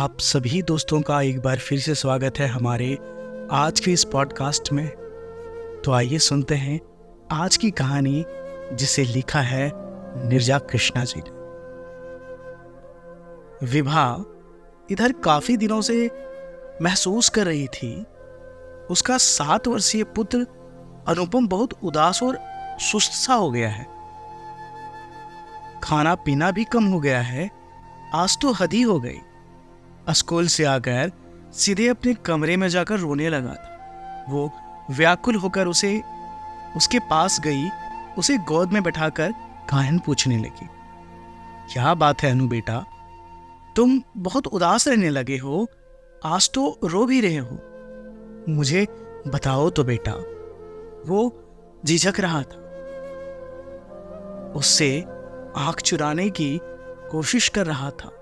आप सभी दोस्तों का एक बार फिर से स्वागत है हमारे आज के इस पॉडकास्ट में। तो आइए सुनते हैं आज की कहानी, जिसे लिखा है निर्जा कृष्णा जी ने। विभा, इधर काफ़ी दिनों से महसूस कर रही थी। उसका सात वर्षीय पुत्र अनुपम बहुत उदास और सुस्त सा हो गया है। खाना पीना भी कम हो गया है, आज तो हदी हो गई। स्कूल से आकर सीधे अपने कमरे में जाकर रोने लगा था। वो व्याकुल होकर उसे, उसके पास गई, उसे गोद में बैठाकर गायन पूछने लगी। क्या बात है अनु बेटा? तुम बहुत उदास रहने लगे हो। आज तो रो भी रहे हो। मुझे बताओ तो बेटा। वो झिझक रहा था। उससे आँख चुराने की कोशिश कर रहा था।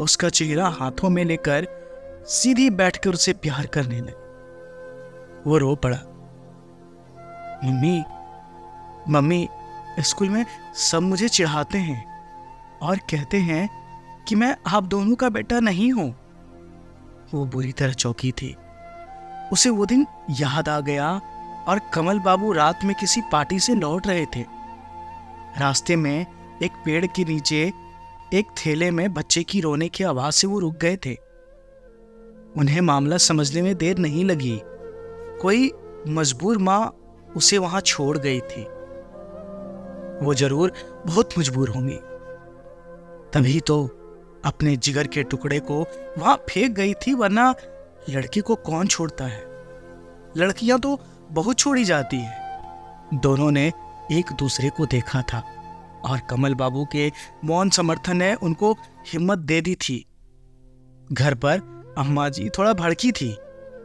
उसका चेहरा हाथों में लेकर सीधी बैठकर उसे प्यार करने लगे। वो रो पड़ा। मम्मी मम्मी, स्कूल में सब मुझे चिढ़ाते हैं और कहते हैं कि मैं आप दोनों का बेटा नहीं हूँ। वो बुरी तरह चौकी थी। उसे वो दिन याद आ गया और कमल बाबू रात में किसी पार्टी से लौट रहे थे। रास्ते में एक पेड़ के नीचे एक थैले में बच्चे की रोने की आवाज़ से वो रुक गए थे। उन्हें मामला समझने में देर नहीं लगी। कोई मजबूर माँ उसे वहाँ छोड़ गई थी। वो ज़रूर बहुत मजबूर होंगी। तभी तो अपने जिगर के टुकड़े को वहाँ फेंक गई थी, वरना लड़की को कौन छोड़ता है? लड़कियाँ तो बहुत छोड़ी जाती है। दोनों ने एक दूसरे को देखा था। और कमल बाबू के मौन समर्थन ने उनको हिम्मत दे दी थी। घर पर अम्मा जी थोड़ा भड़की थी,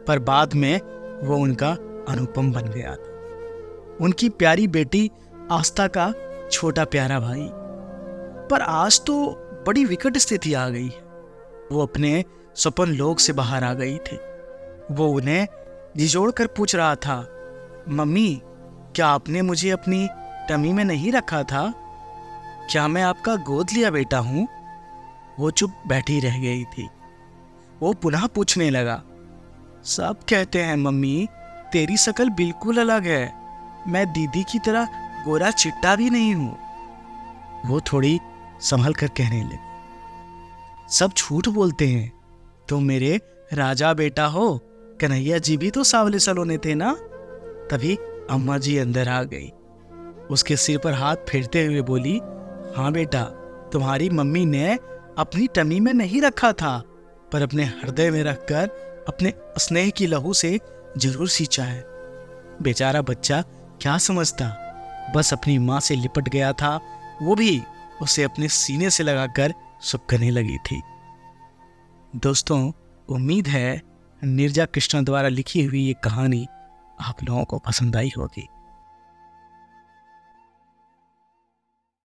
पर बाद में वो उनका अनुपम बन गया। था उनकी प्यारी बेटी आस्था का छोटा प्यारा भाई। पर आज तो बड़ी विकट स्थिति आ गई वो अपने सपन लोक से बाहर आ गई थी। वो उन्हें झिझोड़ कर पूछ रहा था, मम्मी, क्या आपने मुझे अपनी टमी में नहीं रखा था? क्या मैं आपका गोद लिया बेटा हूँ? वो चुप बैठी रह गई थी। वो पुनः पूछने लगा, सब कहते हैं मम्मी, तेरी शकल बिल्कुल अलग है। मैं दीदी की तरह गोरा चिट्टा भी नहीं हूँ। वो थोड़ी संभल कर कहने लगी, सब झूठ बोलते हैं। तुम तो मेरे राजा बेटा हो। कन्हैया जी भी तो सावले सलोने थे ना? तभी अम्मा जी अंदर आ गई। उसके सिर पर हाथ फेरते हुए बोली हाँ बेटा, तुम्हारी मम्मी ने अपनी टमी में नहीं रखा था, पर अपने हृदय में रखकर अपने स्नेह की लहू से ज़रूर सींचा है। बेचारा बच्चा क्या समझता? बस अपनी माँ से लिपट गया था, वो भी उसे अपने सीने से लगाकर सुख करने लगी थी। दोस्तों, उम्मीद है, निर्जा कृष्ण द्वारा लिखी हुई ये कहानी आप लोगों को पसंद आई होगी।